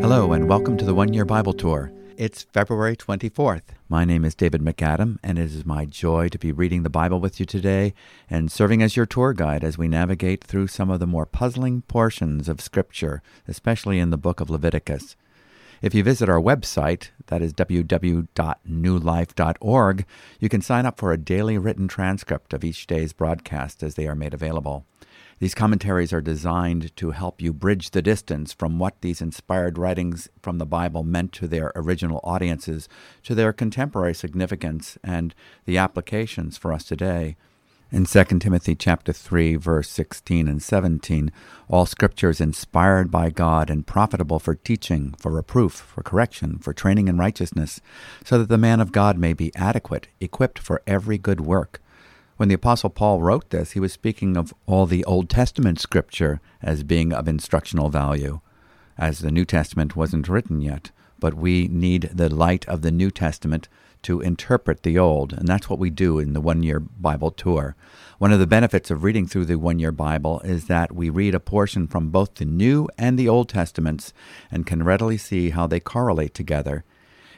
Hello, and welcome to the One Year Bible Tour. It's February 24th. My name is David MacAdam, and it is my joy to be reading the Bible with you today and serving as your tour guide as we navigate through some of the more puzzling portions of Scripture, especially in the book of Leviticus. If you visit our website, that is www.newlife.org, you can sign up for a daily written transcript of each day's broadcast as they are made available. These commentaries are designed to help you bridge the distance from what these inspired writings from the Bible meant to their original audiences to their contemporary significance and the applications for us today. In 2 Timothy chapter 3 verse 16 and 17, all scripture is inspired by God and profitable for teaching, for reproof, for correction, for training in righteousness, so that the man of God may be adequate, equipped for every good work. When the Apostle Paul wrote this, he was speaking of all the Old Testament scripture as being of instructional value, as the New Testament wasn't written yet. But we need the light of the New Testament to interpret the Old, and that's what we do in the one year Bible tour. One of the benefits of reading through the one year Bible is that we read a portion from both the New and the Old Testaments and can readily see how they correlate together.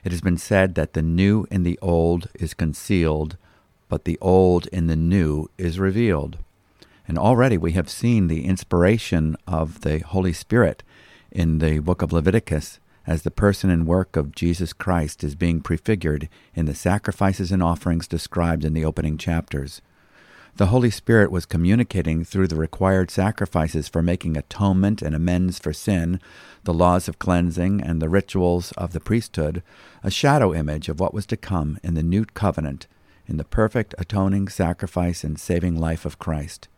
It has been said that the new in the old is concealed, but the old in the new is revealed. And already we have seen the inspiration of the Holy Spirit in the book of Leviticus as the person and work of Jesus Christ is being prefigured in the sacrifices and offerings described in the opening chapters. The Holy Spirit was communicating through the required sacrifices for making atonement and amends for sin, the laws of cleansing, and the rituals of the priesthood, a shadow image of what was to come in the new covenant in the perfect atoning sacrifice and saving life of Christ.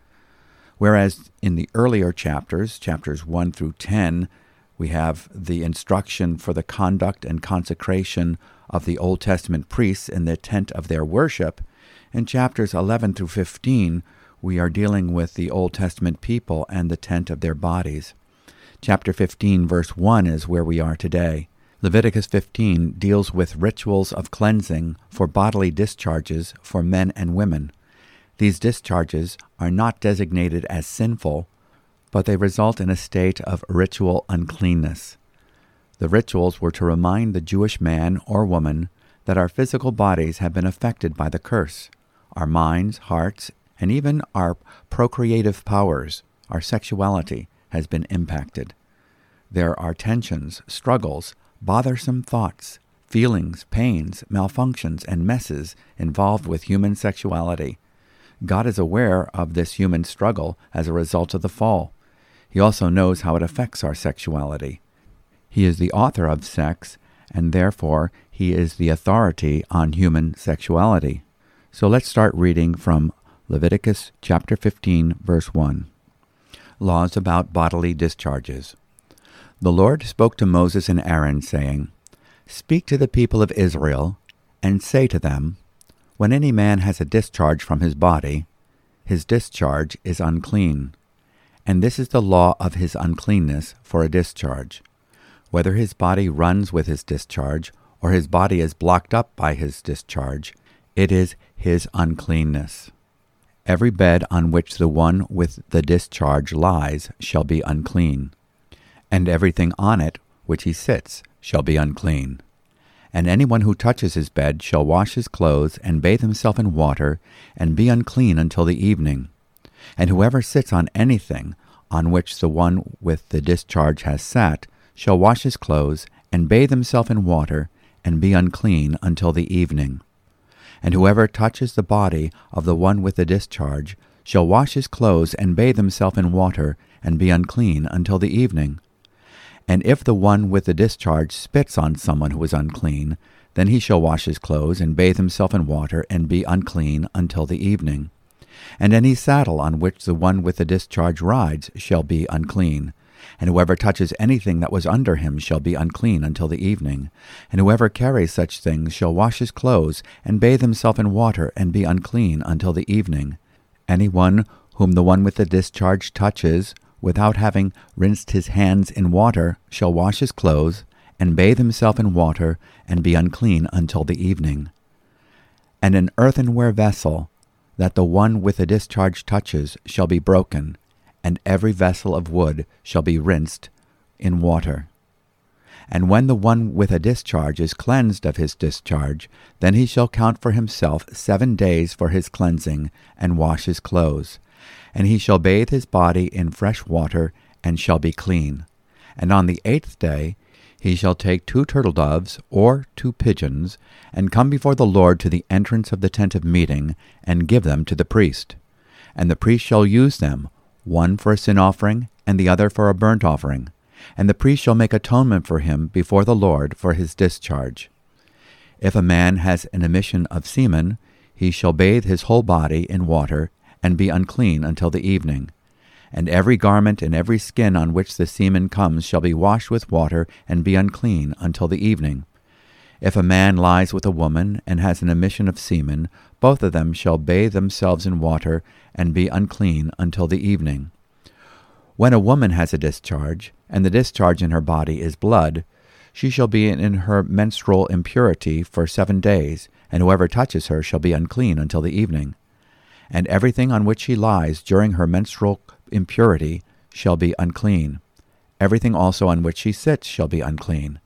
Whereas in the earlier chapters, chapters 1 through 10, we have the instruction for the conduct and consecration of the Old Testament priests in the tent of their worship. In chapters 11 through 15, we are dealing with the Old Testament people and the tent of their bodies. Chapter 15, verse 1 is where we are today. Leviticus 15 deals with rituals of cleansing for bodily discharges for men and women. These discharges are not designated as sinful, but they result in a state of ritual uncleanness. The rituals were to remind the Jewish man or woman that our physical bodies have been affected by the curse. Our minds, hearts, and even our procreative powers, our sexuality, has been impacted. There are tensions, struggles, bothersome thoughts, feelings, pains, malfunctions, and messes involved with human sexuality. God is aware of this human struggle as a result of the fall. He also knows how it affects our sexuality. He is the author of sex, and therefore he is the authority on human sexuality. So let's start reading from Leviticus chapter 15, verse 1. Laws about bodily discharges. The Lord spoke to Moses and Aaron, saying, Speak to the people of Israel, and say to them, When any man has a discharge from his body, his discharge is unclean. And this is the law of his uncleanness for a discharge. Whether his body runs with his discharge, or his body is blocked up by his discharge, it is his uncleanness. Every bed on which the one with the discharge lies shall be unclean and everything on it which he sits shall be unclean. And anyone who touches his bed shall wash his clothes and bathe himself in water, and be unclean until the evening. And whoever sits on anything on which the one with the discharge has sat shall wash his clothes and bathe himself in water, and be unclean until the evening. And whoever touches the body of the one with the discharge shall wash his clothes and bathe himself in water, and be unclean until the evening. And if the one with the discharge spits on someone who is unclean, then he shall wash his clothes, and bathe himself in water, and be unclean until the evening. And any saddle on which the one with the discharge rides shall be unclean. And whoever touches anything that was under him shall be unclean until the evening. And whoever carries such things shall wash his clothes, and bathe himself in water, and be unclean until the evening. Any one whom the one with the discharge touches, without having rinsed his hands in water, shall wash his clothes, and bathe himself in water, and be unclean until the evening. And an earthenware vessel that the one with the discharge touches shall be broken, and every vessel of wood shall be rinsed in water. And when the one with a discharge is cleansed of his discharge, then he shall count for himself seven days for his cleansing, and wash his clothes. And he shall bathe his body in fresh water, and shall be clean. And on the eighth day he shall take two turtle doves, or two pigeons, and come before the Lord to the entrance of the tent of meeting, and give them to the priest. And the priest shall use them, one for a sin offering, and the other for a burnt offering and the priest shall make atonement for him before the Lord for his discharge. If a man has an emission of semen, he shall bathe his whole body in water, and be unclean until the evening. And every garment and every skin on which the semen comes shall be washed with water, and be unclean until the evening. If a man lies with a woman, and has an emission of semen, both of them shall bathe themselves in water, and be unclean until the evening. When a woman has a discharge, and the discharge in her body is blood, she shall be in her menstrual impurity for seven days, and whoever touches her shall be unclean until the evening. And everything on which she lies during her menstrual impurity shall be unclean. Everything also on which she sits shall be unclean.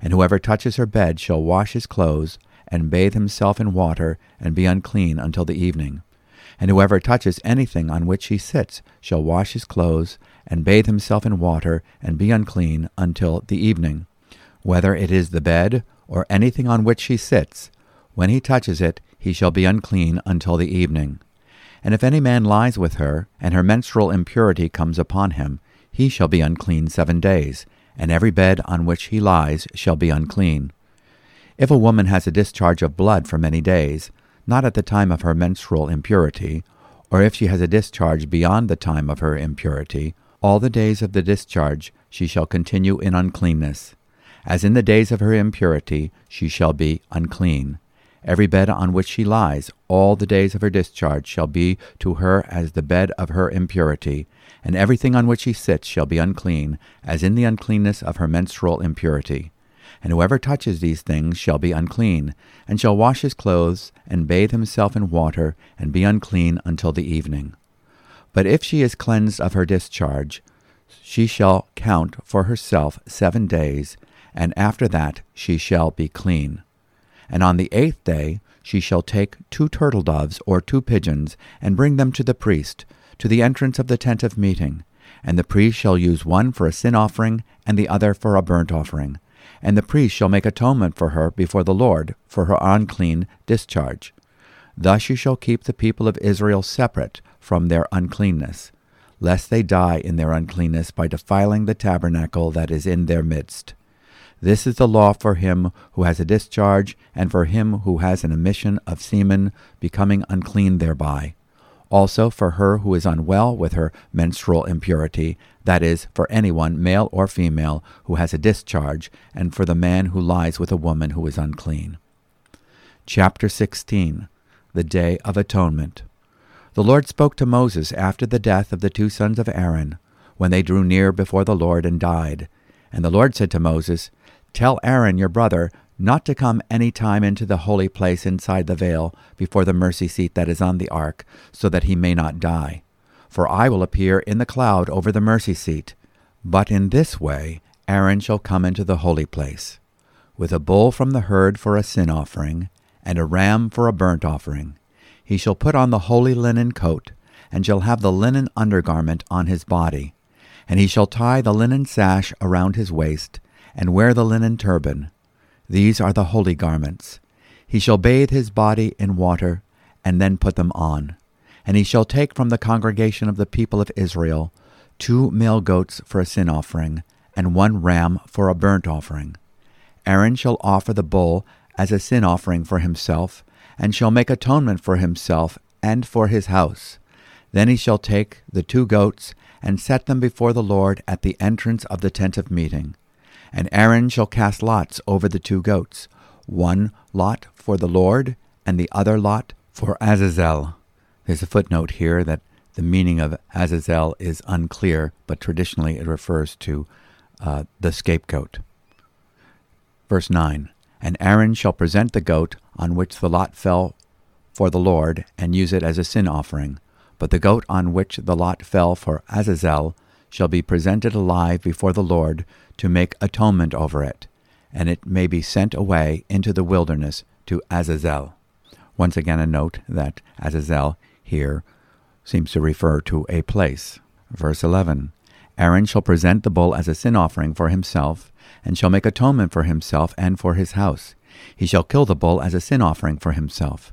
And whoever touches her bed shall wash his clothes, and bathe himself in water, and be unclean until the evening. And whoever touches anything on which he sits shall wash his clothes, and bathe himself in water, and be unclean until the evening. Whether it is the bed, or anything on which he sits, when he touches it, he shall be unclean until the evening. And if any man lies with her, and her menstrual impurity comes upon him, he shall be unclean seven days, and every bed on which he lies shall be unclean. If a woman has a discharge of blood for many days, not at the time of her menstrual impurity, or if she has a discharge beyond the time of her impurity, all the days of the discharge she shall continue in uncleanness. As in the days of her impurity she shall be unclean. Every bed on which she lies, all the days of her discharge, shall be to her as the bed of her impurity, and everything on which she sits shall be unclean, as in the uncleanness of her menstrual impurity. And whoever touches these things shall be unclean, and shall wash his clothes, and bathe himself in water, and be unclean until the evening. But if she is cleansed of her discharge, she shall count for herself seven days, and after that she shall be clean. And on the eighth day she shall take two turtle doves or two pigeons, and bring them to the priest, to the entrance of the tent of meeting. And the priest shall use one for a sin offering, and the other for a burnt offering and the priest shall make atonement for her before the Lord for her unclean discharge. Thus you shall keep the people of Israel separate from their uncleanness, lest they die in their uncleanness by defiling the tabernacle that is in their midst. This is the law for him who has a discharge, and for him who has an emission of semen, becoming unclean thereby also for her who is unwell with her menstrual impurity, that is, for anyone, male or female, who has a discharge, and for the man who lies with a woman who is unclean. Chapter 16 The Day of Atonement. The Lord spoke to Moses after the death of the two sons of Aaron, when they drew near before the Lord and died. And the Lord said to Moses, Tell Aaron your brother not to come any time into the holy place inside the veil before the mercy seat that is on the ark, so that he may not die. For I will appear in the cloud over the mercy seat. But in this way Aaron shall come into the holy place, with a bull from the herd for a sin offering, and a ram for a burnt offering. He shall put on the holy linen coat, and shall have the linen undergarment on his body. And he shall tie the linen sash around his waist, and wear the linen turban these are the holy garments. He shall bathe his body in water, and then put them on. And he shall take from the congregation of the people of Israel two male goats for a sin offering, and one ram for a burnt offering. Aaron shall offer the bull as a sin offering for himself, and shall make atonement for himself and for his house. Then he shall take the two goats and set them before the Lord at the entrance of the tent of meeting. And Aaron shall cast lots over the two goats, one lot for the Lord, and the other lot for Azazel. There's a footnote here that the meaning of Azazel is unclear, but traditionally it refers to uh, the scapegoat. Verse 9 And Aaron shall present the goat on which the lot fell for the Lord, and use it as a sin offering. But the goat on which the lot fell for Azazel shall be presented alive before the Lord to make atonement over it, and it may be sent away into the wilderness to Azazel. Once again, a note that Azazel here seems to refer to a place. Verse 11 Aaron shall present the bull as a sin offering for himself, and shall make atonement for himself and for his house. He shall kill the bull as a sin offering for himself.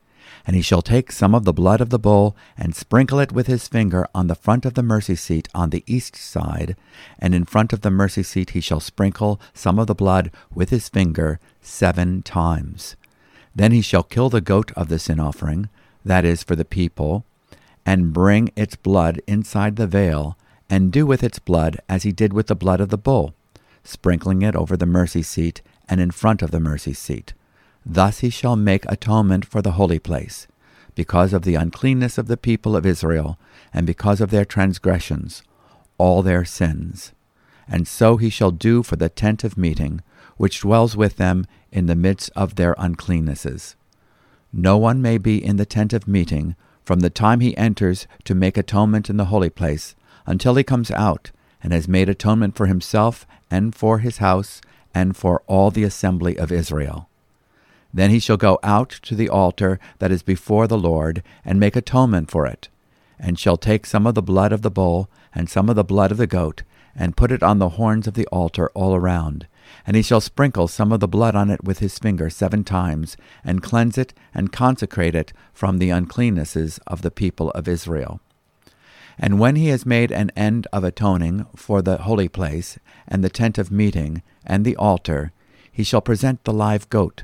And he shall take some of the blood of the bull, and sprinkle it with his finger on the front of the mercy seat on the east side, and in front of the mercy seat he shall sprinkle some of the blood with his finger seven times. Then he shall kill the goat of the sin offering, that is, for the people, and bring its blood inside the veil, and do with its blood as he did with the blood of the bull, sprinkling it over the mercy seat and in front of the mercy seat. Thus he shall make atonement for the holy place, because of the uncleanness of the people of Israel, and because of their transgressions, all their sins. And so he shall do for the tent of meeting, which dwells with them in the midst of their uncleannesses. No one may be in the tent of meeting from the time he enters to make atonement in the holy place, until he comes out, and has made atonement for himself and for his house and for all the assembly of Israel. Then he shall go out to the altar that is before the Lord, and make atonement for it, and shall take some of the blood of the bull, and some of the blood of the goat, and put it on the horns of the altar all around. And he shall sprinkle some of the blood on it with his finger seven times, and cleanse it, and consecrate it from the uncleannesses of the people of Israel. And when he has made an end of atoning for the holy place, and the tent of meeting, and the altar, he shall present the live goat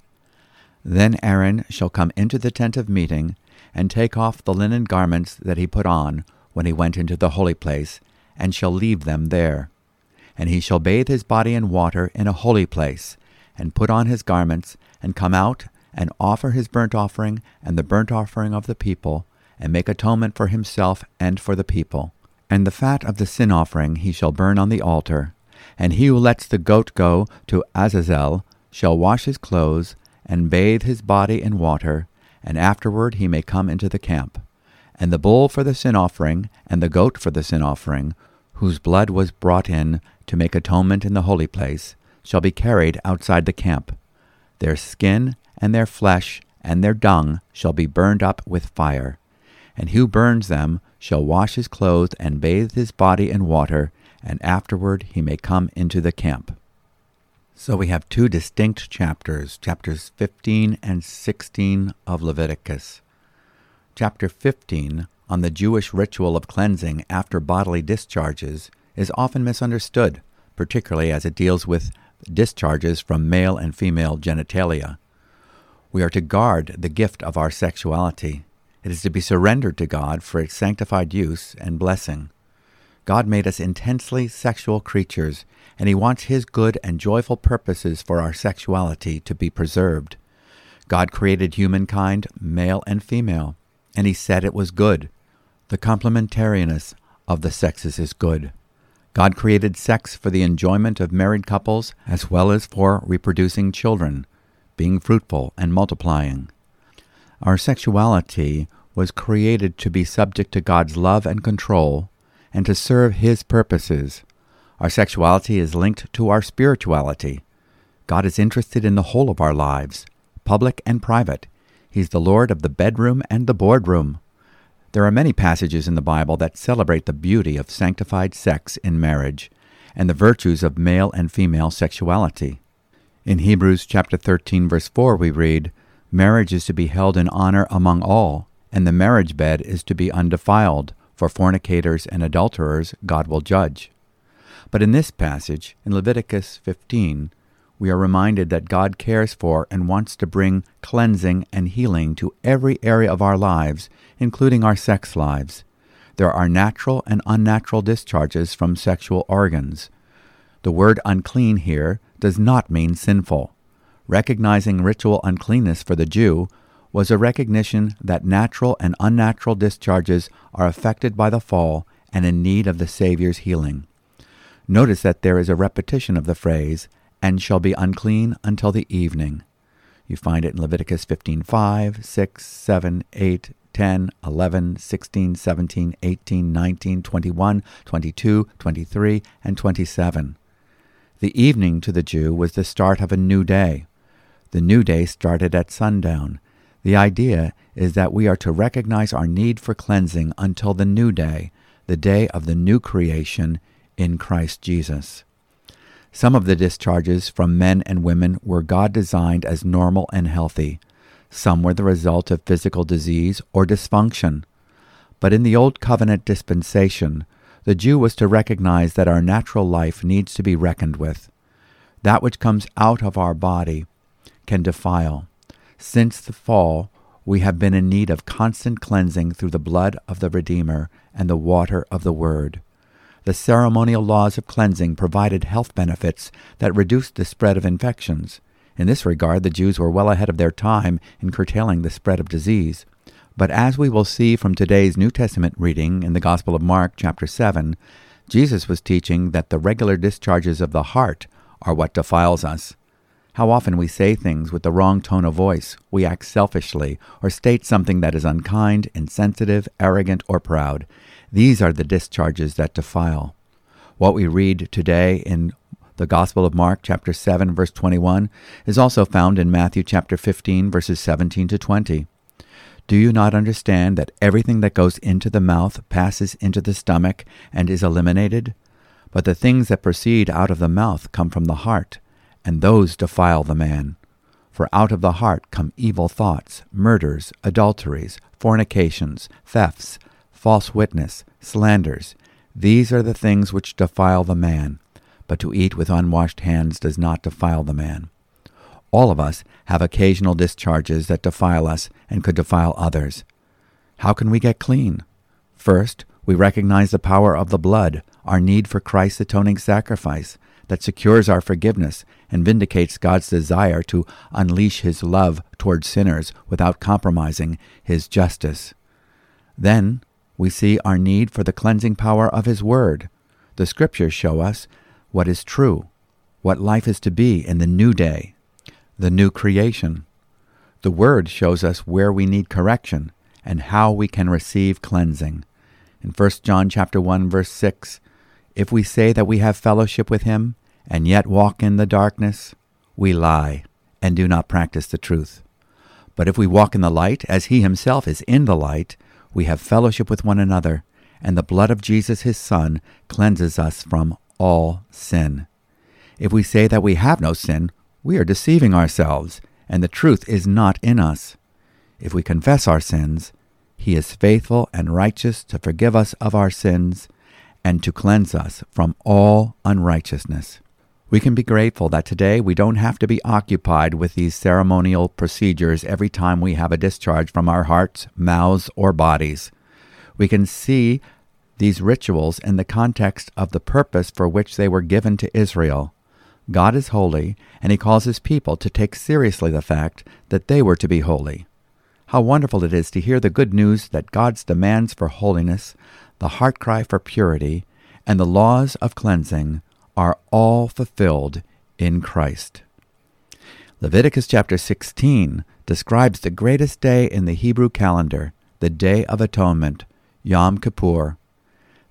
Then Aaron shall come into the tent of meeting, and take off the linen garments that he put on when he went into the holy place, and shall leave them there. And he shall bathe his body in water in a holy place, and put on his garments, and come out, and offer his burnt offering and the burnt offering of the people, and make atonement for himself and for the people. And the fat of the sin offering he shall burn on the altar. And he who lets the goat go to Azazel shall wash his clothes, and bathe his body in water, and afterward he may come into the camp. And the bull for the sin offering, and the goat for the sin offering, whose blood was brought in to make atonement in the holy place, shall be carried outside the camp. Their skin and their flesh and their dung shall be burned up with fire. And who burns them shall wash his clothes and bathe his body in water, and afterward he may come into the camp. So we have two distinct chapters, chapters 15 and 16 of Leviticus. Chapter 15, on the Jewish ritual of cleansing after bodily discharges, is often misunderstood, particularly as it deals with discharges from male and female genitalia. We are to guard the gift of our sexuality. It is to be surrendered to God for its sanctified use and blessing. God made us intensely sexual creatures, and He wants His good and joyful purposes for our sexuality to be preserved. God created humankind, male and female, and He said it was good. The complementariness of the sexes is good. God created sex for the enjoyment of married couples as well as for reproducing children, being fruitful and multiplying. Our sexuality was created to be subject to God's love and control and to serve His purposes. Our sexuality is linked to our spirituality. God is interested in the whole of our lives, public and private. He's the Lord of the bedroom and the boardroom. There are many passages in the Bible that celebrate the beauty of sanctified sex in marriage and the virtues of male and female sexuality. In Hebrews chapter 13 verse 4 we read, Marriage is to be held in honor among all, and the marriage bed is to be undefiled, for fornicators and adulterers God will judge. But in this passage, in Leviticus 15, we are reminded that God cares for and wants to bring cleansing and healing to every area of our lives, including our sex lives. There are natural and unnatural discharges from sexual organs. The word unclean here does not mean sinful. Recognizing ritual uncleanness for the Jew was a recognition that natural and unnatural discharges are affected by the fall and in need of the Saviour's healing. Notice that there is a repetition of the phrase, and shall be unclean until the evening. You find it in Leviticus 15 5, 6, 7, 8, 10, 11, 16, 17, 18, 19, 21, 22, 23, and 27. The evening to the Jew was the start of a new day. The new day started at sundown. The idea is that we are to recognize our need for cleansing until the new day, the day of the new creation in Christ Jesus. Some of the discharges from men and women were God designed as normal and healthy. Some were the result of physical disease or dysfunction. But in the Old Covenant dispensation, the Jew was to recognize that our natural life needs to be reckoned with. That which comes out of our body can defile. Since the fall, we have been in need of constant cleansing through the blood of the Redeemer and the water of the Word. The ceremonial laws of cleansing provided health benefits that reduced the spread of infections. In this regard, the Jews were well ahead of their time in curtailing the spread of disease. But as we will see from today's New Testament reading in the Gospel of Mark, chapter 7, Jesus was teaching that the regular discharges of the heart are what defiles us. How often we say things with the wrong tone of voice, we act selfishly, or state something that is unkind, insensitive, arrogant, or proud. These are the discharges that defile. What we read today in the Gospel of Mark, chapter 7, verse 21, is also found in Matthew, chapter 15, verses 17 to 20. Do you not understand that everything that goes into the mouth passes into the stomach and is eliminated? But the things that proceed out of the mouth come from the heart, and those defile the man. For out of the heart come evil thoughts, murders, adulteries, fornications, thefts, false witness, slanders. These are the things which defile the man, but to eat with unwashed hands does not defile the man. All of us have occasional discharges that defile us and could defile others. How can we get clean? First, we recognize the power of the blood, our need for Christ's atoning sacrifice that secures our forgiveness and vindicates God's desire to unleash his love toward sinners without compromising his justice. Then we see our need for the cleansing power of His Word. The Scriptures show us what is true, what life is to be in the new day, the new creation. The Word shows us where we need correction and how we can receive cleansing. In 1 John chapter 1 verse 6, if we say that we have fellowship with him and yet walk in the darkness, we lie and do not practice the truth. But if we walk in the light as he himself is in the light, we have fellowship with one another, and the blood of Jesus his Son cleanses us from all sin. If we say that we have no sin, we are deceiving ourselves, and the truth is not in us. If we confess our sins, he is faithful and righteous to forgive us of our sins and to cleanse us from all unrighteousness. We can be grateful that today we don't have to be occupied with these ceremonial procedures every time we have a discharge from our hearts, mouths, or bodies. We can see these rituals in the context of the purpose for which they were given to Israel. God is holy, and He calls His people to take seriously the fact that they were to be holy. How wonderful it is to hear the good news that God's demands for holiness, the heart cry for purity, and the laws of cleansing are all fulfilled in Christ. Leviticus chapter 16 describes the greatest day in the Hebrew calendar, the Day of Atonement, Yom Kippur.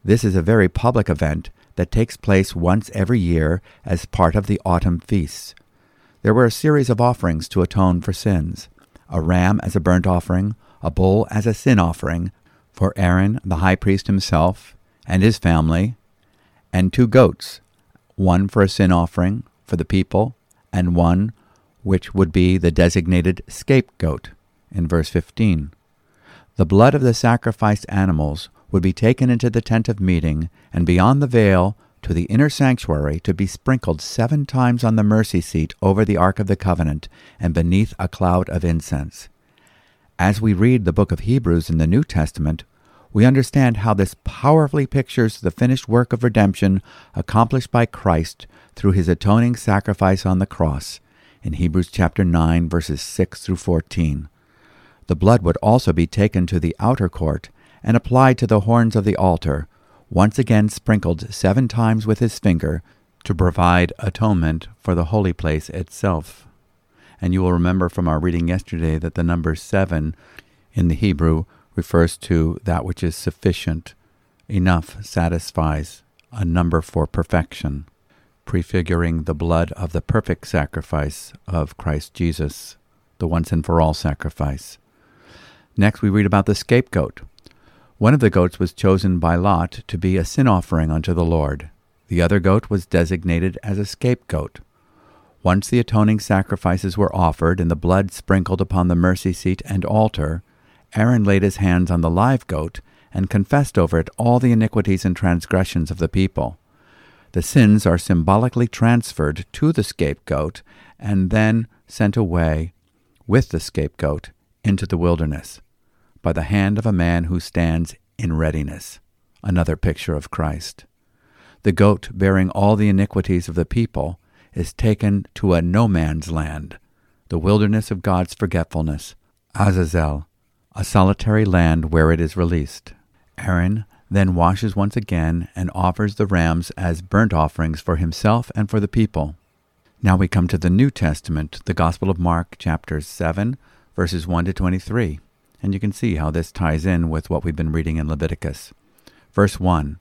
This is a very public event that takes place once every year as part of the autumn feasts. There were a series of offerings to atone for sins a ram as a burnt offering, a bull as a sin offering for Aaron the high priest himself and his family, and two goats one for a sin offering for the people, and one which would be the designated scapegoat in verse 15. The blood of the sacrificed animals would be taken into the tent of meeting and beyond the veil to the inner sanctuary to be sprinkled seven times on the mercy seat over the Ark of the Covenant and beneath a cloud of incense. As we read the book of Hebrews in the New Testament, we understand how this powerfully pictures the finished work of redemption accomplished by Christ through his atoning sacrifice on the cross in Hebrews chapter 9 verses 6 through 14. The blood would also be taken to the outer court and applied to the horns of the altar, once again sprinkled seven times with his finger to provide atonement for the holy place itself. And you will remember from our reading yesterday that the number seven in the Hebrew refers to that which is sufficient, enough, satisfies, a number for perfection, prefiguring the blood of the perfect sacrifice of Christ Jesus, the once and for all sacrifice. Next, we read about the scapegoat. One of the goats was chosen by Lot to be a sin offering unto the Lord. The other goat was designated as a scapegoat. Once the atoning sacrifices were offered and the blood sprinkled upon the mercy seat and altar, Aaron laid his hands on the live goat and confessed over it all the iniquities and transgressions of the people. The sins are symbolically transferred to the scapegoat and then sent away with the scapegoat into the wilderness by the hand of a man who stands in readiness. Another picture of Christ. The goat bearing all the iniquities of the people is taken to a no man's land, the wilderness of God's forgetfulness, Azazel, a solitary land where it is released. Aaron then washes once again and offers the rams as burnt offerings for himself and for the people. Now we come to the New Testament, the Gospel of Mark, chapters 7, verses 1 to 23 and you can see how this ties in with what we've been reading in Leviticus. Verse 1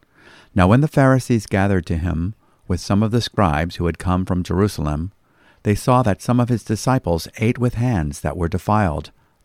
Now when the Pharisees gathered to him with some of the scribes who had come from Jerusalem, they saw that some of his disciples ate with hands that were defiled,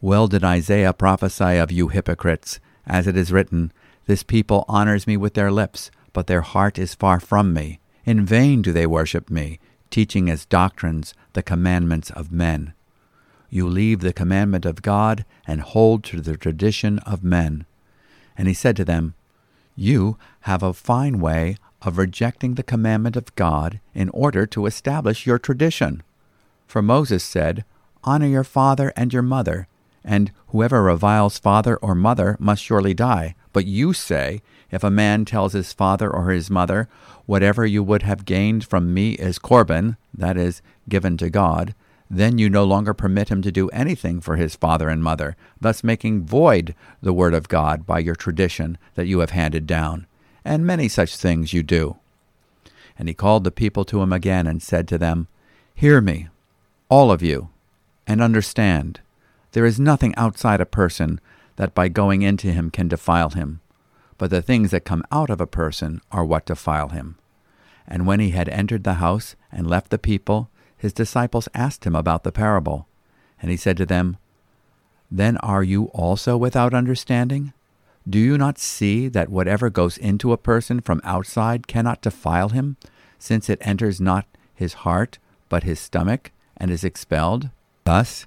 Well did Isaiah prophesy of you hypocrites, as it is written, This people honors me with their lips, but their heart is far from me. In vain do they worship me teaching as doctrines the commandments of men. You leave the commandment of God and hold to the tradition of men. And he said to them, You have a fine way of rejecting the commandment of God in order to establish your tradition. For Moses said, Honor your father and your mother, and whoever reviles father or mother must surely die. But you say, if a man tells his father or his mother, Whatever you would have gained from me is Corban, that is, given to God, then you no longer permit him to do anything for his father and mother, thus making void the word of God by your tradition that you have handed down. And many such things you do. And he called the people to him again and said to them, Hear me, all of you, and understand. There is nothing outside a person that by going into him can defile him but the things that come out of a person are what defile him. And when he had entered the house and left the people, his disciples asked him about the parable. And he said to them, Then are you also without understanding? Do you not see that whatever goes into a person from outside cannot defile him, since it enters not his heart, but his stomach, and is expelled? Thus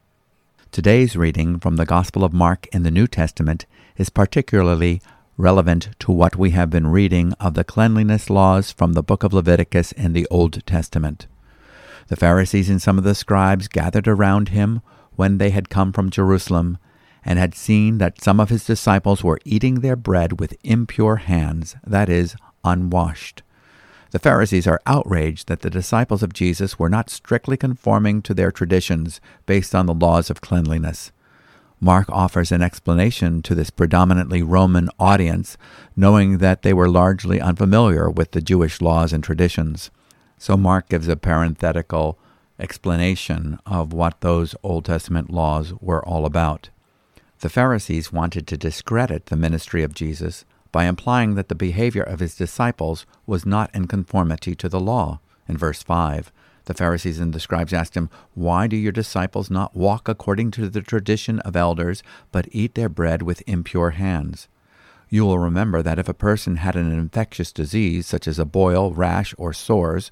Today's reading from the Gospel of Mark in the New Testament is particularly relevant to what we have been reading of the cleanliness laws from the book of Leviticus in the Old Testament. The Pharisees and some of the scribes gathered around him when they had come from Jerusalem, and had seen that some of his disciples were eating their bread with impure hands, that is, unwashed. The Pharisees are outraged that the disciples of Jesus were not strictly conforming to their traditions based on the laws of cleanliness. Mark offers an explanation to this predominantly Roman audience, knowing that they were largely unfamiliar with the Jewish laws and traditions. So Mark gives a parenthetical explanation of what those Old Testament laws were all about. The Pharisees wanted to discredit the ministry of Jesus by implying that the behavior of his disciples was not in conformity to the law. In verse 5, the Pharisees and the scribes asked him, Why do your disciples not walk according to the tradition of elders, but eat their bread with impure hands? You will remember that if a person had an infectious disease, such as a boil, rash, or sores,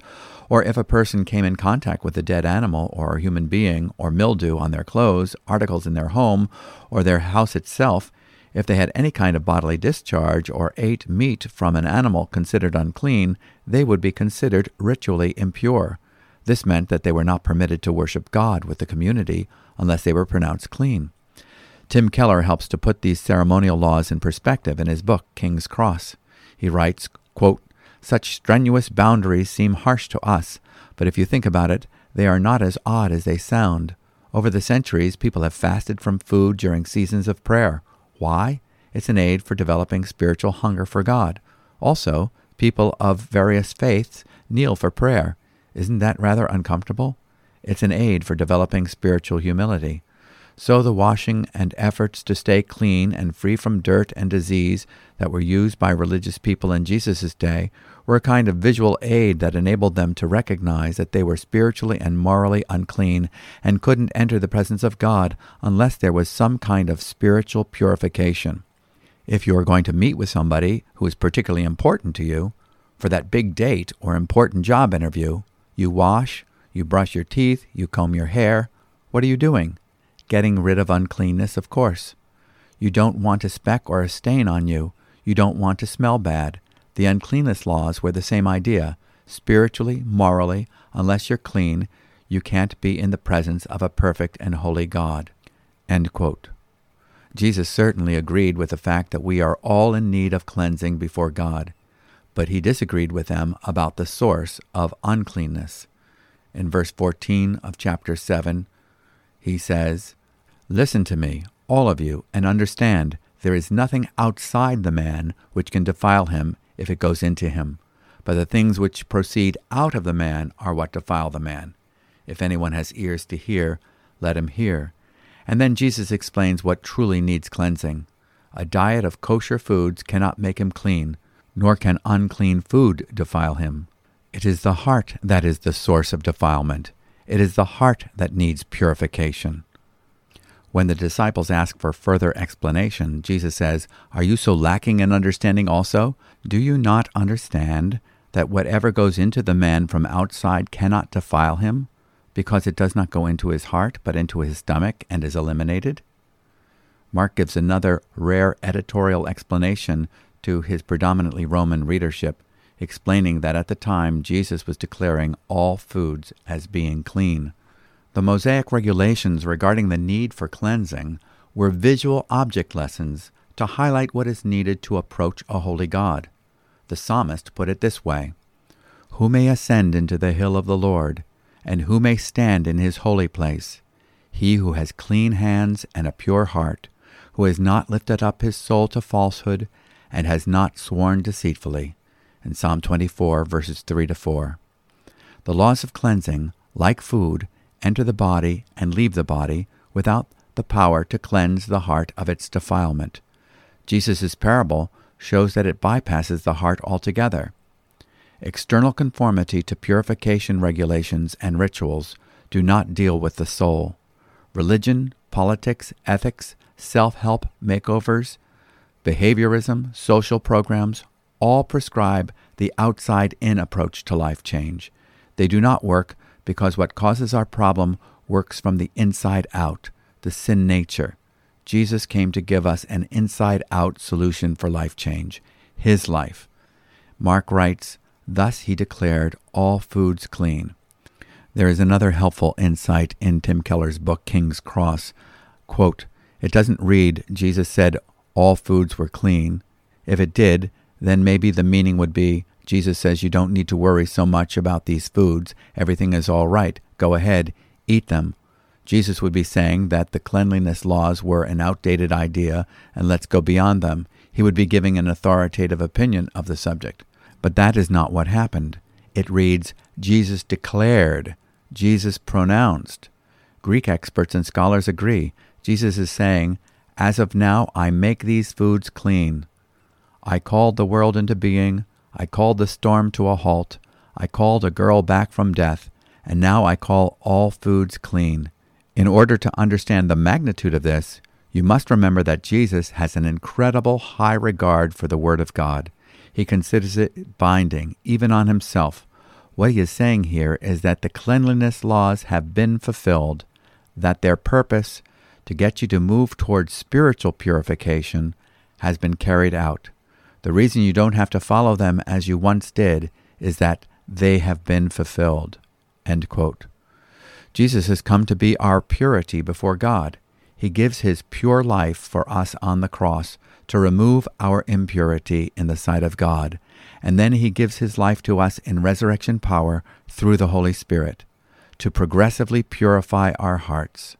or if a person came in contact with a dead animal or a human being, or mildew on their clothes, articles in their home, or their house itself, if they had any kind of bodily discharge or ate meat from an animal considered unclean, they would be considered ritually impure. This meant that they were not permitted to worship God with the community unless they were pronounced clean. Tim Keller helps to put these ceremonial laws in perspective in his book, King's Cross. He writes, quote, Such strenuous boundaries seem harsh to us, but if you think about it, they are not as odd as they sound. Over the centuries, people have fasted from food during seasons of prayer. Why? It's an aid for developing spiritual hunger for God. Also, people of various faiths kneel for prayer. Isn't that rather uncomfortable? It's an aid for developing spiritual humility. So the washing and efforts to stay clean and free from dirt and disease that were used by religious people in Jesus' day were a kind of visual aid that enabled them to recognize that they were spiritually and morally unclean and couldn't enter the presence of God unless there was some kind of spiritual purification. If you are going to meet with somebody who is particularly important to you, for that big date or important job interview, you wash, you brush your teeth, you comb your hair. What are you doing? Getting rid of uncleanness, of course. You don't want a speck or a stain on you. You don't want to smell bad. The uncleanness laws were the same idea. Spiritually, morally, unless you're clean, you can't be in the presence of a perfect and holy God. Jesus certainly agreed with the fact that we are all in need of cleansing before God, but he disagreed with them about the source of uncleanness. In verse 14 of chapter 7, he says, Listen to me, all of you, and understand there is nothing outside the man which can defile him if it goes into him. But the things which proceed out of the man are what defile the man. If anyone has ears to hear, let him hear. And then Jesus explains what truly needs cleansing. A diet of kosher foods cannot make him clean, nor can unclean food defile him. It is the heart that is the source of defilement. It is the heart that needs purification. When the disciples ask for further explanation, Jesus says, Are you so lacking in understanding also? Do you not understand that whatever goes into the man from outside cannot defile him, because it does not go into his heart, but into his stomach and is eliminated? Mark gives another rare editorial explanation to his predominantly Roman readership, explaining that at the time Jesus was declaring all foods as being clean. The Mosaic regulations regarding the need for cleansing were visual object lessons to highlight what is needed to approach a holy God. The psalmist put it this way Who may ascend into the hill of the Lord, and who may stand in his holy place? He who has clean hands and a pure heart, who has not lifted up his soul to falsehood, and has not sworn deceitfully. In Psalm 24, verses 3 to 4. The laws of cleansing, like food, enter the body and leave the body without the power to cleanse the heart of its defilement. Jesus' parable shows that it bypasses the heart altogether. External conformity to purification regulations and rituals do not deal with the soul. Religion, politics, ethics, self help makeovers, behaviorism, social programs all prescribe the outside in approach to life change. They do not work because what causes our problem works from the inside out, the sin nature. Jesus came to give us an inside out solution for life change, his life. Mark writes, Thus he declared all foods clean. There is another helpful insight in Tim Keller's book, King's Cross. Quote, It doesn't read, Jesus said all foods were clean. If it did, then maybe the meaning would be, Jesus says you don't need to worry so much about these foods. Everything is all right. Go ahead, eat them. Jesus would be saying that the cleanliness laws were an outdated idea and let's go beyond them. He would be giving an authoritative opinion of the subject. But that is not what happened. It reads, Jesus declared, Jesus pronounced. Greek experts and scholars agree. Jesus is saying, As of now, I make these foods clean. I called the world into being. I called the storm to a halt. I called a girl back from death. And now I call all foods clean. In order to understand the magnitude of this, you must remember that Jesus has an incredible high regard for the Word of God. He considers it binding, even on himself. What he is saying here is that the cleanliness laws have been fulfilled, that their purpose, to get you to move towards spiritual purification, has been carried out. The reason you don't have to follow them as you once did is that they have been fulfilled. Jesus has come to be our purity before God. He gives his pure life for us on the cross to remove our impurity in the sight of God, and then he gives his life to us in resurrection power through the Holy Spirit to progressively purify our hearts.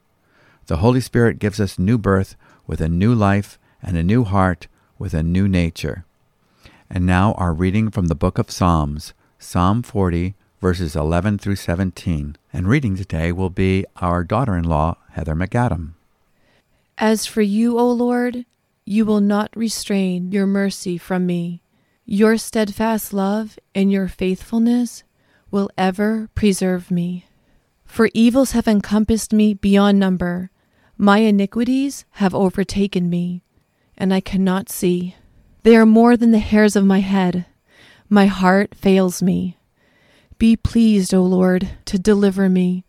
The Holy Spirit gives us new birth with a new life and a new heart with a new nature. And now our reading from the book of Psalms, Psalm 40, verses 11 through 17. And reading today will be our daughter in law, Heather MacAdam. As for you, O Lord, you will not restrain your mercy from me. Your steadfast love and your faithfulness will ever preserve me. For evils have encompassed me beyond number, my iniquities have overtaken me, and I cannot see. They are more than the hairs of my head. My heart fails me. Be pleased, O Lord, to deliver me.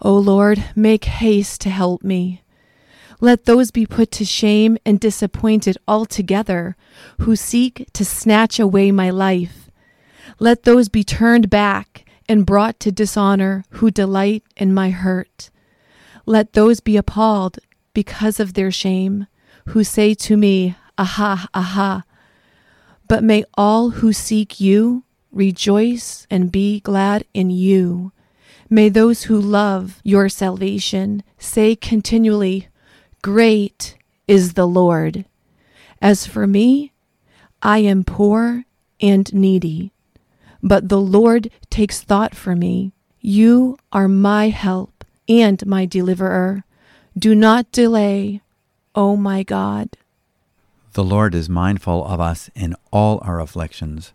O Lord, make haste to help me. Let those be put to shame and disappointed altogether who seek to snatch away my life. Let those be turned back and brought to dishonor who delight in my hurt. Let those be appalled because of their shame, who say to me, Aha, aha. But may all who seek you rejoice and be glad in you. May those who love your salvation say continually, Great is the Lord. As for me, I am poor and needy, but the Lord takes thought for me. You are my help and my deliverer. Do not delay, O my God. The Lord is mindful of us in all our afflictions.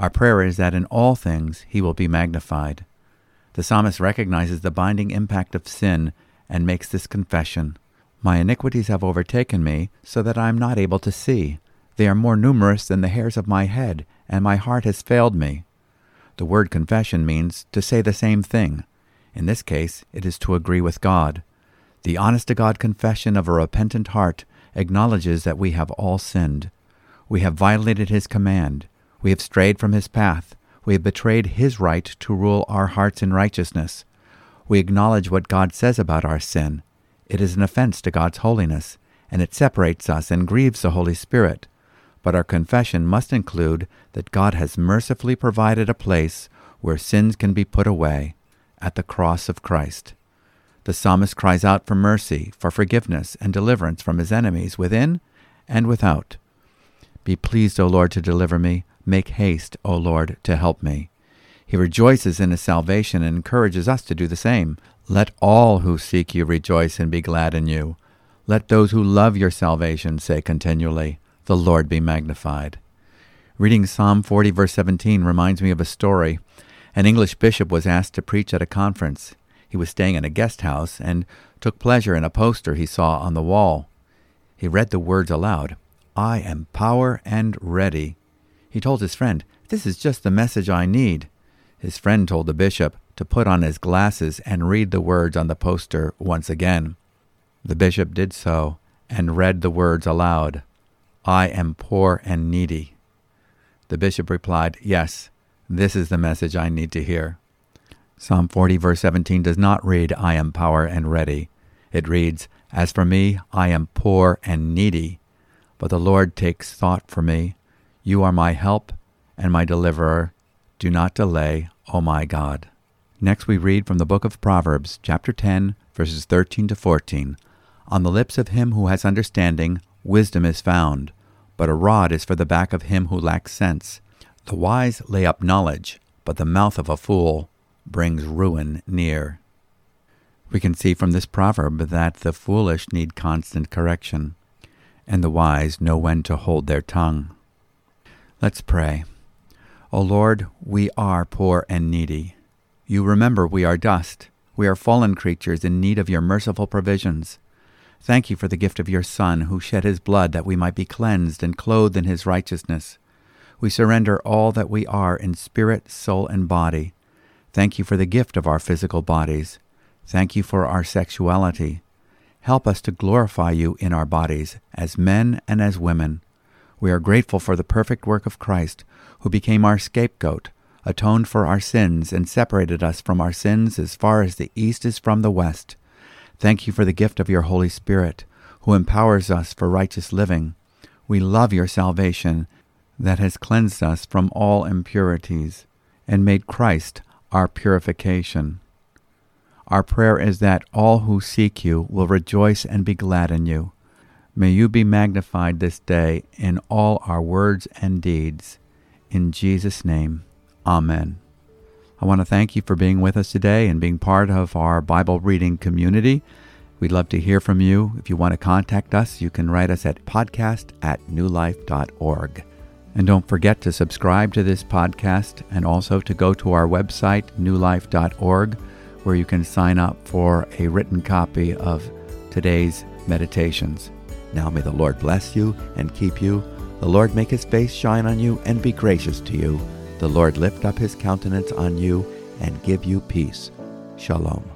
Our prayer is that in all things he will be magnified. The psalmist recognizes the binding impact of sin and makes this confession My iniquities have overtaken me, so that I am not able to see. They are more numerous than the hairs of my head, and my heart has failed me. The word confession means to say the same thing. In this case, it is to agree with God. The honest to God confession of a repentant heart acknowledges that we have all sinned. We have violated His command. We have strayed from His path. We have betrayed His right to rule our hearts in righteousness. We acknowledge what God says about our sin. It is an offense to God's holiness, and it separates us and grieves the Holy Spirit. But our confession must include that God has mercifully provided a place where sins can be put away at the cross of Christ. The psalmist cries out for mercy, for forgiveness, and deliverance from his enemies within and without. Be pleased, O Lord, to deliver me. Make haste, O Lord, to help me. He rejoices in his salvation and encourages us to do the same. Let all who seek you rejoice and be glad in you. Let those who love your salvation say continually, The Lord be magnified. Reading Psalm 40, verse 17, reminds me of a story. An English bishop was asked to preach at a conference. He was staying in a guest house and took pleasure in a poster he saw on the wall. He read the words aloud I am power and ready. He told his friend, This is just the message I need. His friend told the bishop to put on his glasses and read the words on the poster once again. The bishop did so and read the words aloud I am poor and needy. The bishop replied, Yes, this is the message I need to hear. Psalm 40, verse 17 does not read, I am power and ready. It reads, As for me, I am poor and needy, but the Lord takes thought for me. You are my help and my deliverer. Do not delay, O my God. Next, we read from the book of Proverbs, chapter 10, verses 13 to 14. On the lips of him who has understanding, wisdom is found, but a rod is for the back of him who lacks sense. The wise lay up knowledge, but the mouth of a fool brings ruin near. We can see from this proverb that the foolish need constant correction, and the wise know when to hold their tongue. Let's pray. O Lord, we are poor and needy. You remember we are dust. We are fallen creatures in need of your merciful provisions. Thank you for the gift of your Son, who shed his blood that we might be cleansed and clothed in his righteousness. We surrender all that we are in spirit, soul, and body. Thank you for the gift of our physical bodies. Thank you for our sexuality. Help us to glorify you in our bodies, as men and as women. We are grateful for the perfect work of Christ, who became our scapegoat, atoned for our sins, and separated us from our sins as far as the east is from the west. Thank you for the gift of your Holy Spirit, who empowers us for righteous living. We love your salvation that has cleansed us from all impurities and made Christ our purification. Our prayer is that all who seek you will rejoice and be glad in you. May you be magnified this day in all our words and deeds. In Jesus' name, Amen. I want to thank you for being with us today and being part of our Bible reading community. We'd love to hear from you. If you want to contact us, you can write us at podcast at newlife.org. And don't forget to subscribe to this podcast and also to go to our website, newlife.org, where you can sign up for a written copy of today's meditations. Now may the Lord bless you and keep you. The Lord make his face shine on you and be gracious to you. The Lord lift up his countenance on you and give you peace. Shalom.